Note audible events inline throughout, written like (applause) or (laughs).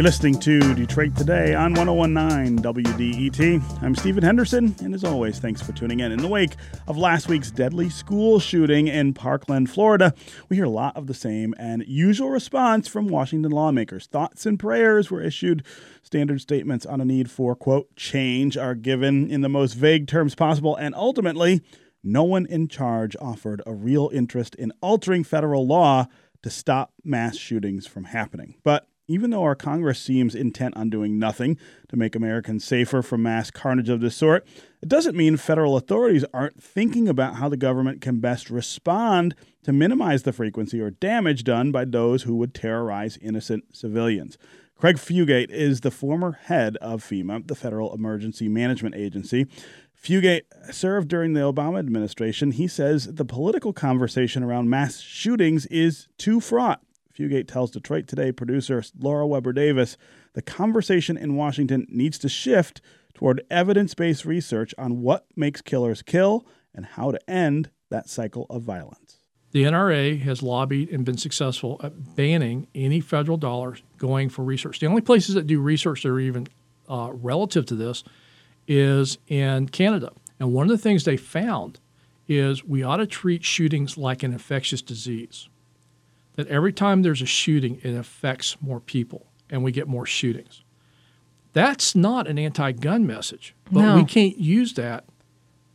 You're listening to Detroit Today on 1019 WDET. I'm Stephen Henderson, and as always, thanks for tuning in. In the wake of last week's deadly school shooting in Parkland, Florida, we hear a lot of the same and usual response from Washington lawmakers. Thoughts and prayers were issued. Standard statements on a need for, quote, change are given in the most vague terms possible, and ultimately, no one in charge offered a real interest in altering federal law to stop mass shootings from happening. But even though our Congress seems intent on doing nothing to make Americans safer from mass carnage of this sort, it doesn't mean federal authorities aren't thinking about how the government can best respond to minimize the frequency or damage done by those who would terrorize innocent civilians. Craig Fugate is the former head of FEMA, the Federal Emergency Management Agency. Fugate served during the Obama administration. He says the political conversation around mass shootings is too fraught Fugate tells Detroit Today producer Laura Weber Davis the conversation in Washington needs to shift toward evidence based research on what makes killers kill and how to end that cycle of violence. The NRA has lobbied and been successful at banning any federal dollars going for research. The only places that do research that are even uh, relative to this is in Canada. And one of the things they found is we ought to treat shootings like an infectious disease that every time there's a shooting, it affects more people and we get more shootings. That's not an anti gun message, but No. we can't use that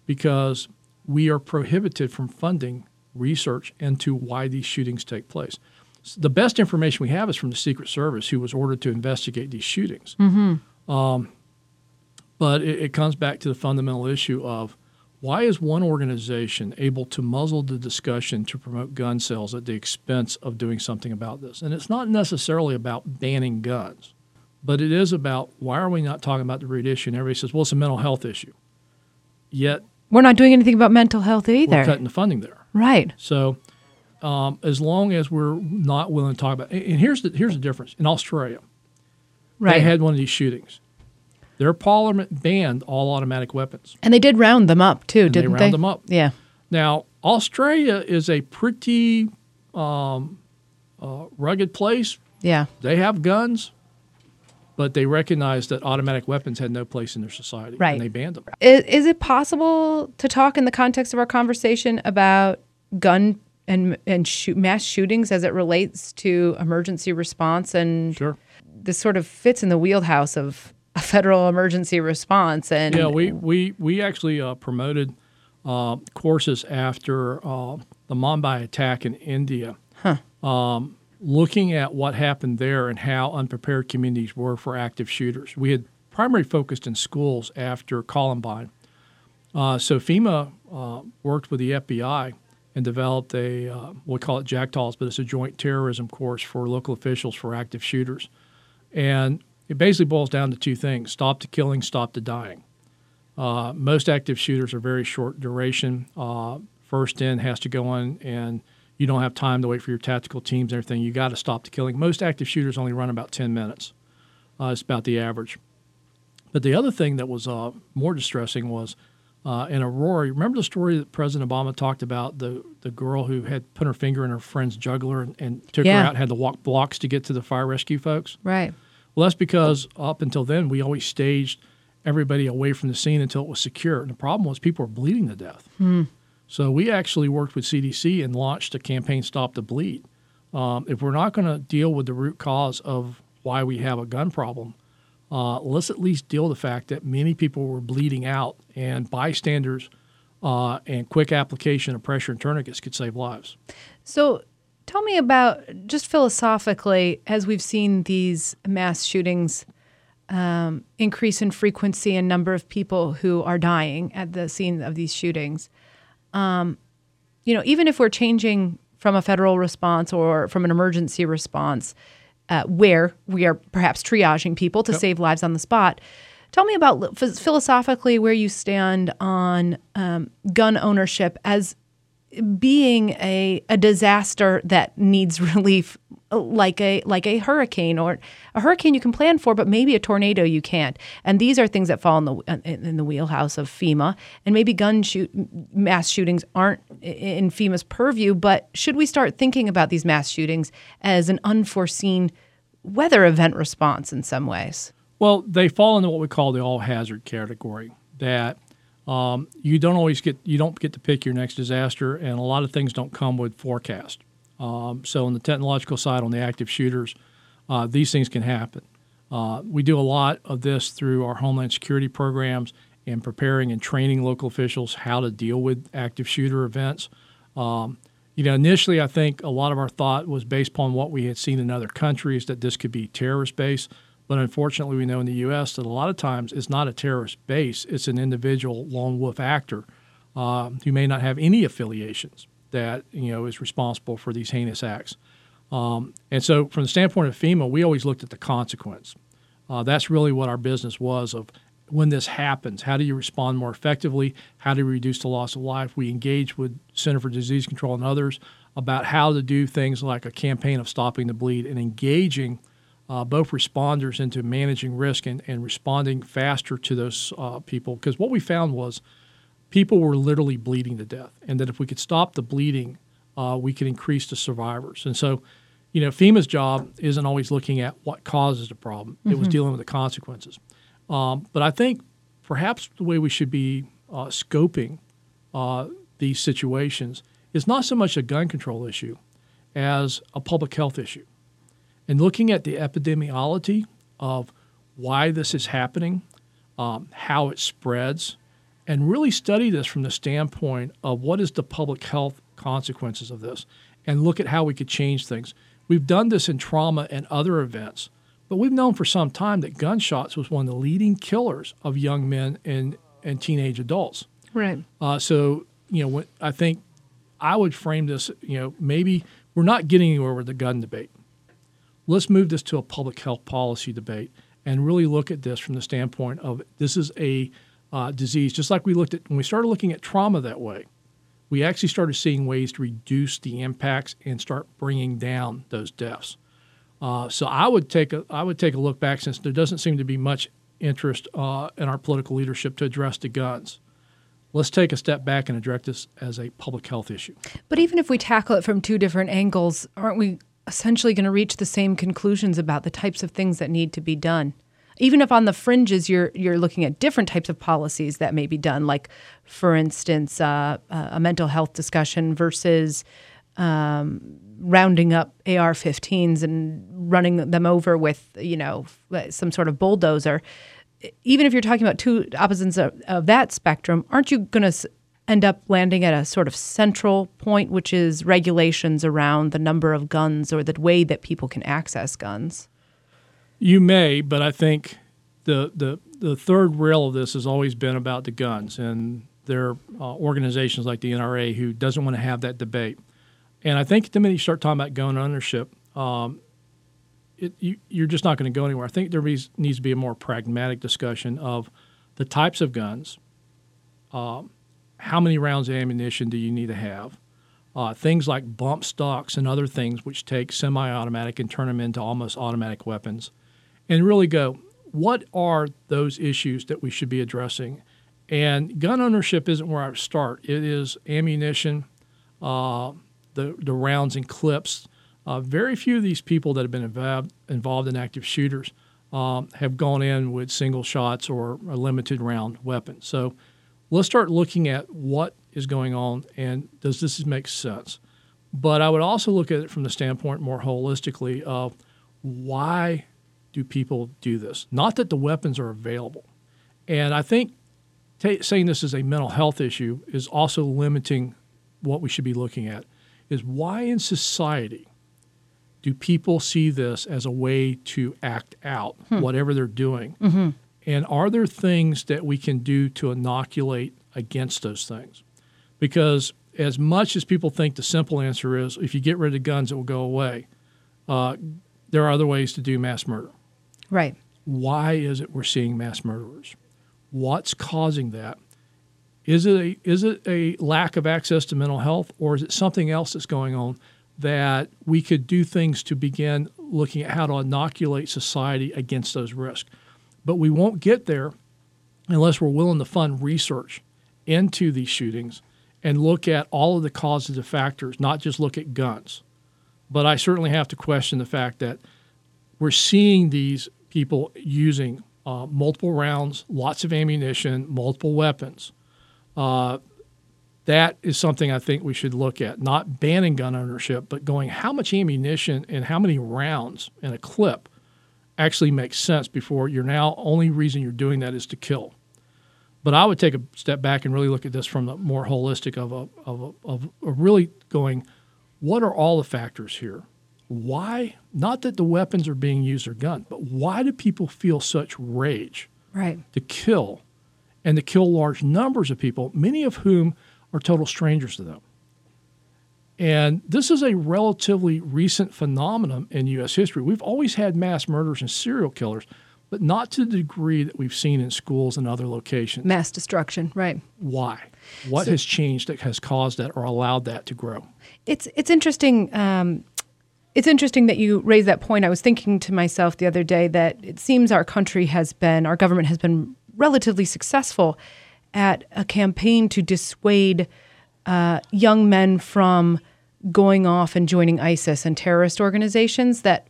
because we are prohibited from funding research into why these shootings take place. S- The best information we have is from the Secret Service, who was ordered to investigate these shootings. Um, but it, it comes back to the fundamental issue of why is one organization able to muzzle the discussion to promote gun sales at the expense of doing something about this? And it's not necessarily about banning guns, but it is about why are we not talking about the root issue? And everybody says, well, it's a mental health issue. Yet We're not doing anything about mental health either. we're cutting the funding there. Right. So, um, as long as we're not willing to talk about, and and here's the here's the difference. In Australia, Right. they had one of these shootings. Their parliament banned all automatic weapons. and they did round them up too, And they didn't round them up. Yeah. Now, Australia is a pretty um, uh, rugged place. Yeah. They have guns, but they recognized that automatic weapons had no place in their society, Right. and they banned them. Is, is it possible to talk in the context of our conversation about gun and and shoot, mass shootings as it relates to emergency response and Sure. this sort of fits in the wheelhouse of a federal emergency response and Yeah, we we we actually uh, promoted uh, courses after uh, the Mumbai attack in India, um, looking at what happened there and how unprepared communities were for active shooters. We had primarily focused in schools after Columbine. Uh, so FEMA uh, worked with the FBI and developed a uh, we call it JACTALS, but it's a joint terrorism course for local officials for active shooters. And it basically boils down to two things stop the killing, stop the dying. Uh, most active shooters are very short duration. Uh, first in has to go on, and you don't have time to wait for your tactical teams and everything. You got to stop the killing. Most active shooters only run about 10 minutes. Uh, it's about the average. But the other thing that was uh, more distressing was uh, in Aurora. Remember the story that President Obama talked about the, the girl who had put her finger in her friend's jugular and, and took Yeah. her out and had to walk blocks to get to the fire rescue folks? right. Well, that's because up until then, we always staged everybody away from the scene until it was secure. And the problem was people were bleeding to death. So we actually worked with CDC and launched a campaign, Stop the Bleed. Um, if we're not going to deal with the root cause of why we have a gun problem, uh, let's at least deal with the fact that many people were bleeding out, and bystanders uh, and quick application of pressure and tourniquets could save lives. So tell me about just philosophically, as we've seen these mass shootings um, increase in frequency and number of people who are dying at the scene of these shootings. Um, you know, even if we're changing from a federal response or from an emergency response, uh, where we are perhaps triaging people to save lives on the spot. Tell me about ph- philosophically where you stand on um, gun ownership as being a, a disaster that needs (laughs) relief like a like a hurricane or a hurricane you can plan for but maybe a tornado you can't and these are things that fall in the in, the wheelhouse of FEMA and maybe gun shoot mass shootings aren't in FEMA's purview but should we start thinking about these mass shootings as an unforeseen weather event response in some ways. Well, they fall into what we call the all hazard category. That um, you don't always get you don't get to pick your next disaster, and a lot of things don't come with forecast. Um, so on the technological side, on the active shooters, uh, these things can happen. Uh, we do a lot of this through our homeland security programs and preparing and training local officials how to deal with active shooter events. Um, you know, initially, I think a lot of our thought was based upon what we had seen in other countries that this could be terrorist based. But unfortunately, we know in the U.S. that a lot of times it's not a terrorist base, it's an individual lone wolf actor uh, who may not have any affiliations that you know is responsible for these heinous acts. Um, and so, from the standpoint of FEMA, we always looked at the consequence. Uh, that's really what our business was of when this happens. How do you respond more effectively? How do you reduce the loss of life? We engage with Center for Disease Control and others about how to do things like a campaign of stopping the bleed and engaging uh, both responders into managing risk and, and responding faster to those uh, people. Because what we found was people were literally bleeding to death, and that if we could stop the bleeding, uh, we could increase the survivors. And so, you know, FEMA's job isn't always looking at what causes the problem; mm-hmm. it was mm-hmm. dealing with the consequences. Um, but I think perhaps the way we should be uh, scoping uh, these situations is not so much a gun control issue as a public health issue. And looking at the epidemiology of why this is happening, um, how it spreads, and really study this from the standpoint of what is the public health consequences of this and look at how we could change things. We've done this in trauma and other events, but we've known for some time that gunshots was one of the leading killers of young men and, and teenage adults. Right. Uh, so, you know, I think I would frame this, you know, maybe we're not getting anywhere with the gun debate. Let's move this to a public health policy debate and really look at this from the standpoint of this is a uh, disease, just like we looked at when we started looking at trauma that way. We actually started seeing ways to reduce the impacts and start bringing down those deaths. Uh, so I would take a I would take a look back since there doesn't seem to be much interest uh, in our political leadership to address the guns. Let's take a step back and address this as a public health issue. But even if we tackle it from two different angles, aren't we essentially going to reach the same conclusions about the types of things that need to be done? Even if on the fringes you're you're looking at different types of policies that may be done, like for instance, uh, a mental health discussion versus um, rounding up AR-15s and running them over with you know some sort of bulldozer. Even if you're talking about two opposites of, of that spectrum, aren't you going to end up landing at a sort of central point, which is regulations around the number of guns or the way that people can access guns? You may, but I think the the the third rail of this has always been about the guns, and there are uh, organizations like the NRA who doesn't want to have that debate. And I think the minute you start talking about gun ownership, um, it, you, are just not going to go anywhere. I think there needs, needs to be a more pragmatic discussion of the types of guns, um, how many rounds of ammunition do you need to have, uh, things like bump stocks and other things which take semi-automatic and turn them into almost automatic weapons, and really go, what are those issues that we should be addressing? And gun ownership isn't where I start. It is ammunition. Uh, the, the rounds and clips. Uh, very few of these people that have been involved, involved in active shooters um, have gone in with single shots or a limited round weapon. So let's start looking at what is going on and does this make sense? But I would also look at it from the standpoint more holistically of why do people do this? Not that the weapons are available. And I think t- saying this is a mental health issue is also limiting what we should be looking at is why in society do people see this as a way to act out hmm. whatever they're doing? Mm-hmm. And are there things that we can do to inoculate against those things? Because as much as people think the simple answer is if you get rid of guns, it will go away, uh, there are other ways to do mass murder. Right. Why is it we're seeing mass murderers? What's causing that? Is it a, is it a lack of access to mental health, or is it something else that's going on that we could do things to begin looking at how to inoculate society against those risks? But we won't get there unless we're willing to fund research into these shootings and look at all of the causative factors, not just look at guns. But I certainly have to question the fact that we're seeing these people using uh, multiple rounds, lots of ammunition, multiple weapons. Uh, that is something I think we should look at. Not banning gun ownership, but going how much ammunition and how many rounds in a clip actually makes sense before you're now only reason you're doing that is to kill. But I would take a step back and really look at this from the more holistic of a, of a, of a really going, what are all the factors here? Why? Not that the weapons are being used or guns, but why do people feel such rage Right. to kill and to kill large numbers of people, many of whom are total strangers to them? And this is a relatively recent phenomenon in U.S. history. We've always had mass murders and serial killers, but not to the degree that we've seen in schools and other locations. Mass destruction. Right. Why? What has changed that has caused that or allowed that to grow? It's it's interesting. Um, it's interesting that you raise that point. I was thinking to myself the other day that it seems our country has been, our government has been relatively successful at a campaign to dissuade uh, young men from going off and joining ISIS and terrorist organizations. That,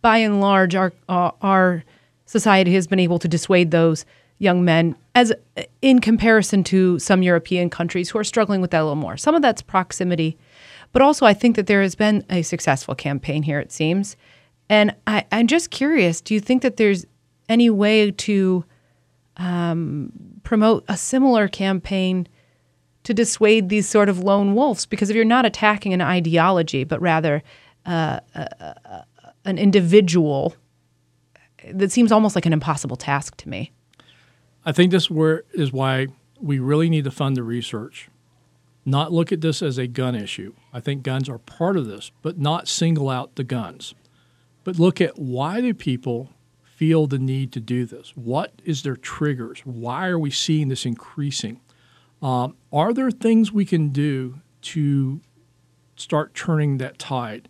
by and large, our our, society has been able to dissuade those young men as in comparison to some European countries who are struggling with that a little more. Some of that's proximity, but also I think that there has been a successful campaign here. It seems, and I, I'm just curious. Do you think that there's any way to um, promote a similar campaign to dissuade these sort of lone wolves? Because if you're not attacking an ideology, but rather uh, uh, uh, an individual, that seems almost like an impossible task to me. I think this where is why we really need to fund the research, not look at this as a gun issue. I think guns are part of this, but not single out the guns, but look at why do people feel the need to do this? What is their triggers? Why are we seeing this increasing? Um, are there things we can do to start turning that tide?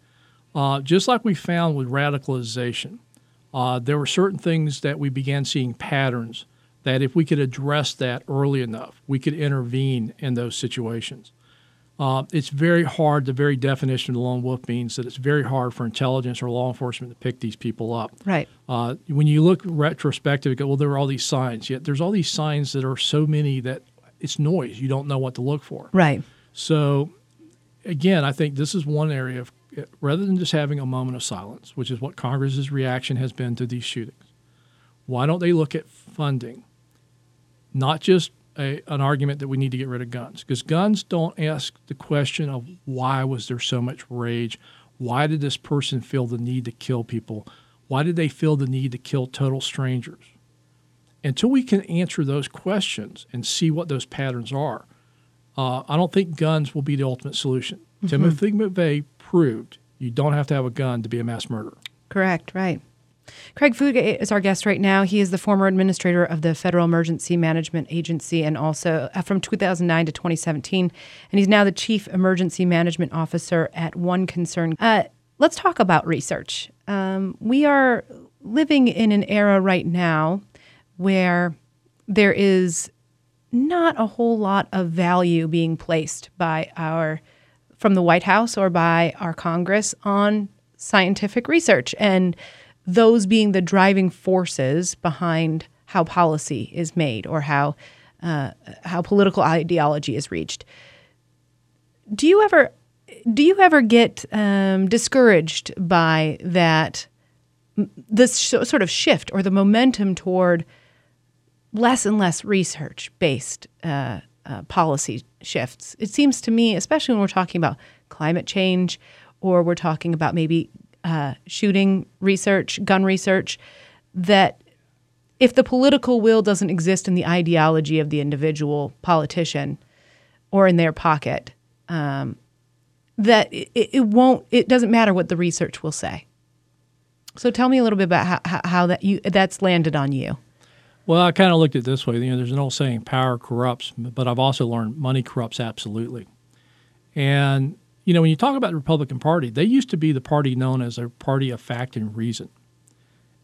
Uh, just like we found with radicalization, uh, there were certain things that we began seeing patterns that if we could address that early enough, we could intervene in those situations. Uh, it's very hard. The very definition of the lone wolf means that it's very hard for intelligence or law enforcement to pick these people up. Right. Uh, when you look retrospective, you go, well, there are all these signs. Yet there's all these signs that are so many that it's noise. You don't know what to look for. Right. So, again, I think this is one area of rather than just having a moment of silence, which is what Congress's reaction has been to these shootings. Why don't they look at funding, not just a, an argument that we need to get rid of guns? Because guns don't ask the question of why was there so much rage? Why did this person feel the need to kill people? Why did they feel the need to kill total strangers? Until we can answer those questions and see what those patterns are, uh, I don't think guns will be the ultimate solution. Mm-hmm. Timothy McVeigh proved you don't have to have a gun to be a mass murderer. Correct, right. Craig Fugate is our guest right now. He is the former administrator of the Federal Emergency Management Agency and also uh, from 2009 to 2017. And he's now the chief emergency management officer at One Concern. Uh, let's talk about research. Um, we are living in an era right now where there is not a whole lot of value being placed by our from the White House or by our Congress on scientific research and those being the driving forces behind how policy is made or how uh, how political ideology is reached. Do you ever do you ever get um, discouraged by that this sh- sort of shift or the momentum toward less and less research based uh, uh, policy shifts. It seems to me, especially when we're talking about climate change or we're talking about maybe uh, shooting research, gun research, that if the political will doesn't exist in the ideology of the individual politician or in their pocket, um, that it, it won't. It doesn't matter what the research will say. So tell me a little bit about how, how that you that's landed on you. Well, I kind of looked at it this way. You know, there's an old saying, "Power corrupts," but I've also learned money corrupts absolutely. And you know, when you talk about the Republican Party, they used to be the party known as a party of fact and reason,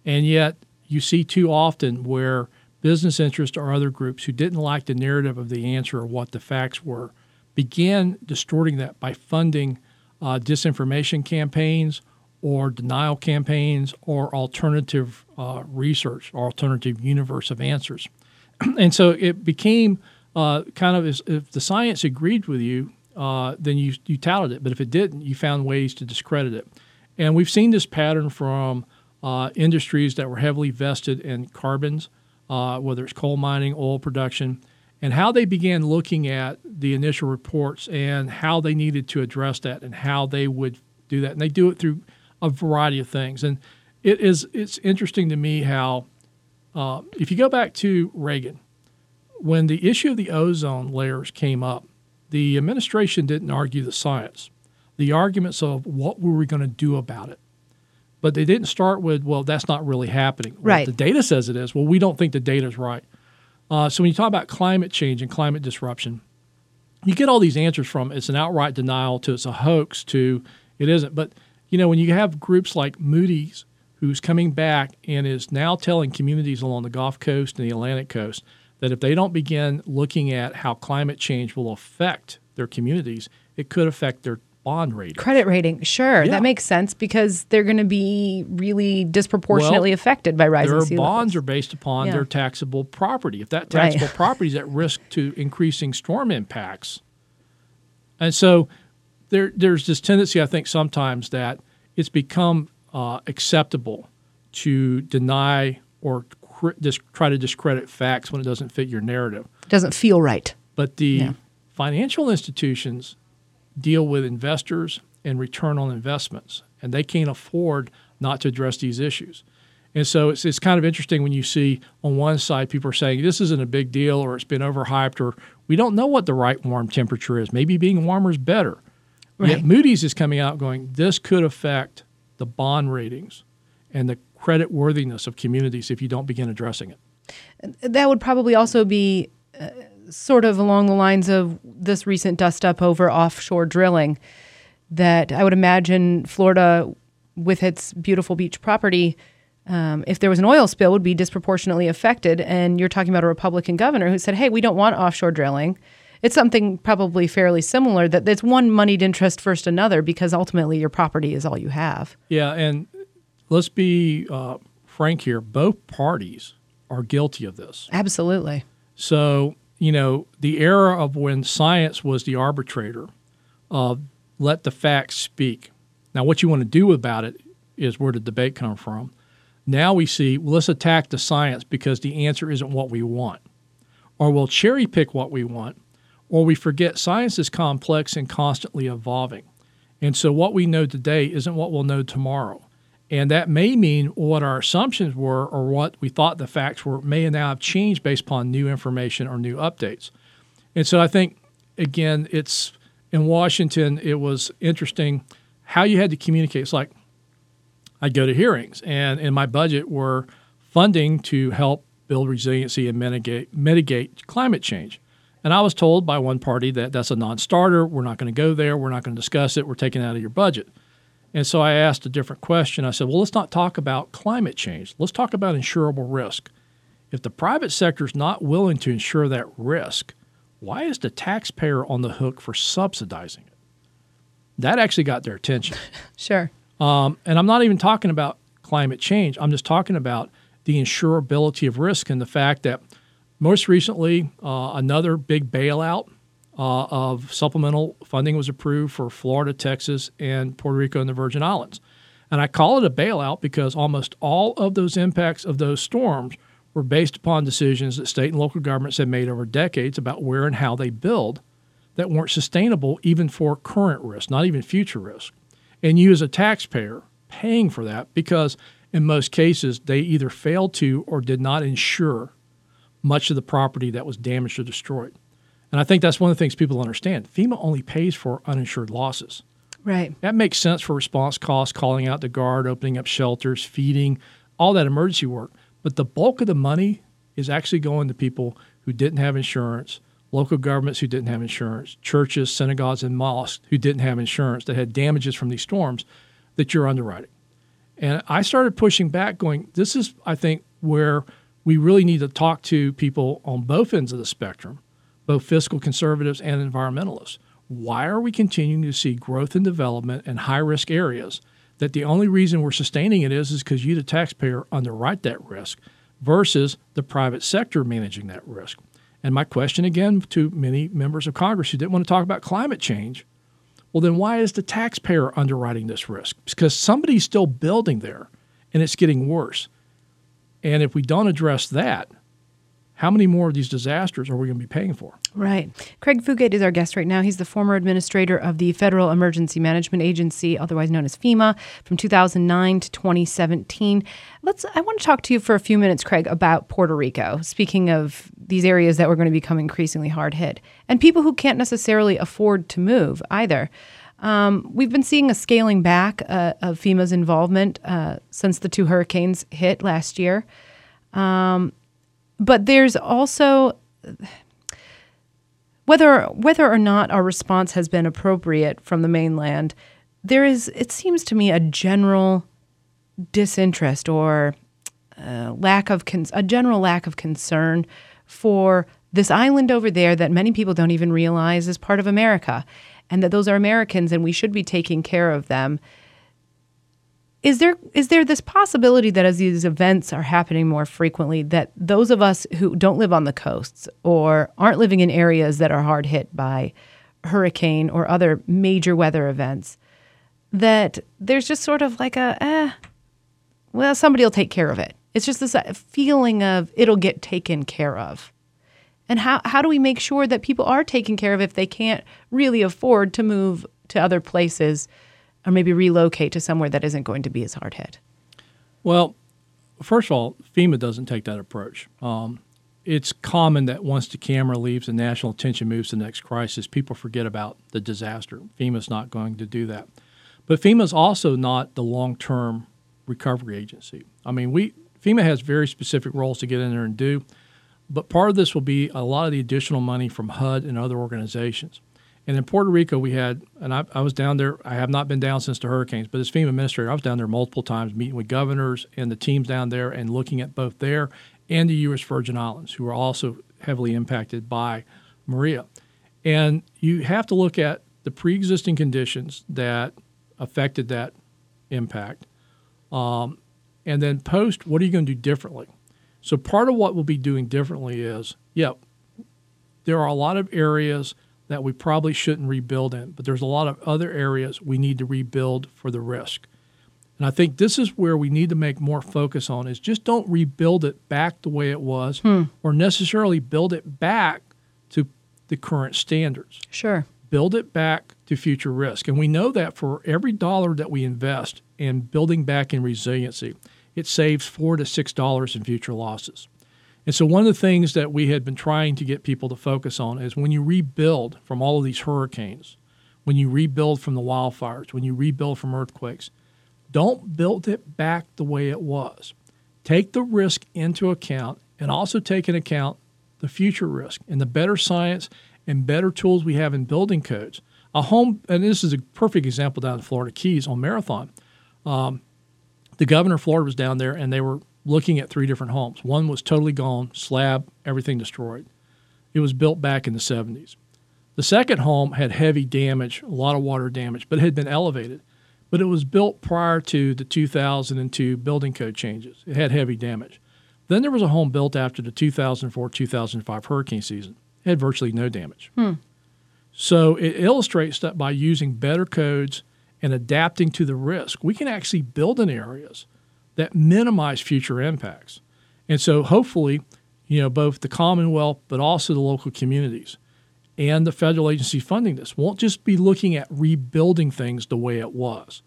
and yet you see too often where business interests or other groups who didn't like the narrative of the answer or what the facts were began distorting that by funding uh, disinformation campaigns or denial campaigns or alternative uh, research or alternative universe of answers. (clears throat) and so it became uh, kind of as, if the science agreed with you, uh, then you, you touted it. But if it didn't, you found ways to discredit it. And we've seen this pattern from uh, industries that were heavily vested in carbons, uh, whether it's coal mining, oil production, and how they began looking at the initial reports and how they needed to address that and how they would do that. And they do it through a variety of things. And it is it's interesting to me how uh, if you go back to Reagan, when the issue of the ozone layers came up, the administration didn't argue the science, the arguments of what were we going to do about it. But they didn't start with, well, that's not really happening. Well, right. The data says it is. Well, we don't think the data is right. Uh, so when you talk about climate change and climate disruption, you get all these answers from it's an outright denial to it's a hoax to it isn't. But you know when you have groups like Moody's who's coming back and is now telling communities along the Gulf Coast and the Atlantic Coast that if they don't begin looking at how climate change will affect their communities, it could affect their bond rating. Credit rating, sure, Yeah. that makes sense because they're going to be really disproportionately Well, affected by rising Their bonds levels. are based upon Yeah. their taxable property. If that Right. taxable (laughs) property is at risk to increasing storm impacts, and so there, there's this tendency, I think, sometimes that it's become uh, acceptable to deny or cr- dis- try to discredit facts when it doesn't fit your narrative. Doesn't feel right. But the Yeah. financial institutions deal with investors and return on investments, and they can't afford not to address these issues. And so it's, it's kind of interesting when you see on one side people are saying this isn't a big deal or it's been overhyped or we don't know what the right warm temperature is. Maybe being warmer is better. Yet Moody's is coming out going, this could affect the bond ratings and the credit worthiness of communities if you don't begin addressing it. that would probably also be uh, sort of along the lines of this recent dust up over offshore drilling. That I would imagine Florida, with its beautiful beach property, um, if there was an oil spill, would be disproportionately affected. And you're talking about a Republican governor who said, "Hey, we don't want offshore drilling." It's something probably fairly similar. That it's one moneyed interest first another because ultimately your property is all you have. Yeah, and let's be uh, frank here. Both parties are guilty of this. Absolutely. So, you know, the era of when science was the arbitrator of let the facts speak. Now, what you want to do about it is where the debate come from. Now we see, well, let's attack the science because the answer isn't what we want. Or we'll cherry pick what we want, or we forget science is complex and constantly evolving. And so what we know today isn't what we'll know tomorrow. And that may mean what our assumptions were or what we thought the facts were may now have changed based upon new information or new updates. And so I think, again, it's in Washington, it was interesting how you had to communicate. It's like I'd go to hearings, and in my budget were funding to help build resiliency and mitigate, mitigate climate change. And I was told by one party that that's a non starter. We're not going to go there. We're not going to discuss it. We're taking it out of your budget. And so I asked a different question. I said, well, let's not talk about climate change. Let's talk about insurable risk. If the private sector is not willing to insure that risk, why is the taxpayer on the hook for subsidizing it? That actually got their attention. (laughs) Sure. Um, and I'm not even talking about climate change. I'm just talking about the insurability of risk and the fact that most recently, uh, another big bailout uh, of supplemental funding was approved for Florida, Texas, and Puerto Rico and the Virgin Islands. And I call it a bailout because almost all of those impacts of those storms were based upon decisions that state and local governments had made over decades about where and how they build that weren't sustainable even for current risk, not even future risk. And you, as a taxpayer, paying for that because in most cases they either failed to or did not insure much of the property that was damaged or destroyed. And I think that's one of the things people understand. FEMA only pays for uninsured losses. Right. That makes sense for response costs, calling out the guard, opening up shelters, feeding, all that emergency work. But the bulk of the money is actually going to people who didn't have insurance, local governments who didn't have insurance, churches, synagogues, and mosques who didn't have insurance that had damages from these storms that you're underwriting. And I started pushing back, going, this is, I think, where we really need to talk to people on both ends of the spectrum, both fiscal conservatives and environmentalists. Why are we continuing to see growth and development in high risk areas that the only reason we're sustaining it is is because you, the taxpayer, underwrite that risk versus the private sector managing that risk. And my question again to many members of Congress who didn't want to talk about climate change well, then why is the taxpayer underwriting this risk? Because somebody's still building there and it's getting worse. And if we don't address that, how many more of these disasters are we going to be paying for? Right. Craig Fugate is our guest right now. He's the former administrator of the Federal Emergency Management Agency, otherwise known as FEMA, from 2009 to 2017. Let's I want to talk to you for a few minutes, Craig, about Puerto Rico. Speaking of these areas that were going to become increasingly hard hit and people who can't necessarily afford to move either. Um, we've been seeing a scaling back uh, of FEMA's involvement uh, since the two hurricanes hit last year. Um, but there's also whether whether or not our response has been appropriate from the mainland, there is it seems to me a general disinterest or uh, lack of con- a general lack of concern for this island over there that many people don't even realize is part of America and that those are Americans and we should be taking care of them. Is there is there this possibility that as these events are happening more frequently that those of us who don't live on the coasts or aren't living in areas that are hard hit by hurricane or other major weather events that there's just sort of like a eh well somebody will take care of it. It's just this uh, feeling of it'll get taken care of and how how do we make sure that people are taken care of if they can't really afford to move to other places or maybe relocate to somewhere that isn't going to be as hard hit? Well, first of all, FEMA doesn't take that approach. Um, it's common that once the camera leaves and national attention moves to the next crisis, people forget about the disaster. FEMA's not going to do that. But FEMA's also not the long term recovery agency. I mean, we FEMA has very specific roles to get in there and do, but part of this will be a lot of the additional money from HUD and other organizations. And in Puerto Rico, we had, and I, I, was down there. I have not been down since the hurricanes, but as FEMA administrator, I was down there multiple times, meeting with governors and the teams down there, and looking at both there and the U.S. Virgin Islands, who are also heavily impacted by Maria. And you have to look at the pre-existing conditions that affected that impact, um, and then post. What are you going to do differently? So part of what we'll be doing differently is, yeah, there are a lot of areas that we probably shouldn't rebuild in, but there's a lot of other areas we need to rebuild for the risk. And I think this is where we need to make more focus on is just don't rebuild it back the way it was hmm. or necessarily build it back to the current standards. Sure. Build it back to future risk. And we know that for every dollar that we invest in building back in resiliency, it saves four to six dollars in future losses. And so, one of the things that we had been trying to get people to focus on is when you rebuild from all of these hurricanes, when you rebuild from the wildfires, when you rebuild from earthquakes, don't build it back the way it was. Take the risk into account and also take into account the future risk and the better science and better tools we have in building codes. A home, and this is a perfect example down in Florida Keys on Marathon. Um, the governor of Florida was down there and they were looking at three different homes. One was totally gone, slab, everything destroyed. It was built back in the 70s. The second home had heavy damage, a lot of water damage, but it had been elevated. But it was built prior to the 2002 building code changes. It had heavy damage. Then there was a home built after the 2004 2005 hurricane season. It had virtually no damage. Hmm. So it illustrates that by using better codes and adapting to the risk, we can actually build in areas that minimize future impacts. And so hopefully, you know, both the Commonwealth but also the local communities and the federal agency funding this won't just be looking at rebuilding things the way it was,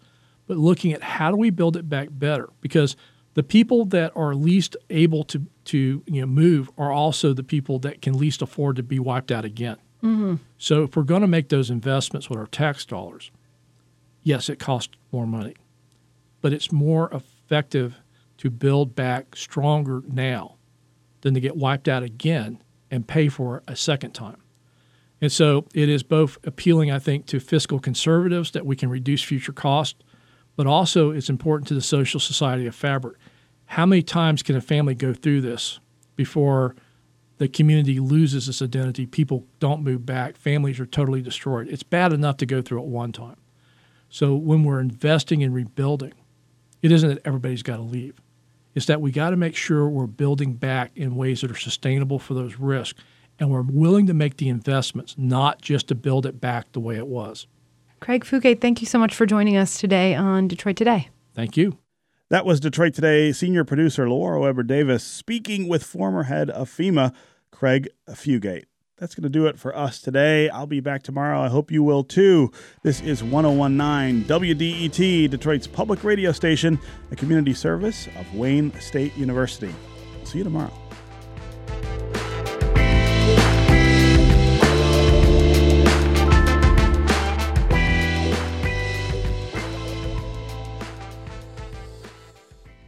but looking at how do we build it back better because the people that are least able to to you know move are also the people that can least afford to be wiped out again. Mm-hmm. So if we're going to make those investments with our tax dollars, yes, it costs more money, but it's more effective to build back stronger now than to get wiped out again and pay for it a second time. And so it is both appealing, I think, to fiscal conservatives that we can reduce future costs, but also it's important to the social society of fabric. How many times can a family go through this before the community loses its identity? People don't move back, families are totally destroyed. It's bad enough to go through it one time. So when we're investing in rebuilding, it isn't that everybody's got to leave. It's that we got to make sure we're building back in ways that are sustainable for those risks and we're willing to make the investments, not just to build it back the way it was. Craig Fugate, thank you so much for joining us today on Detroit Today. Thank you. That was Detroit Today senior producer Laura Weber Davis speaking with former head of FEMA, Craig Fugate. That's going to do it for us today. I'll be back tomorrow. I hope you will too. This is 1019 WDET, Detroit's public radio station, a community service of Wayne State University. See you tomorrow.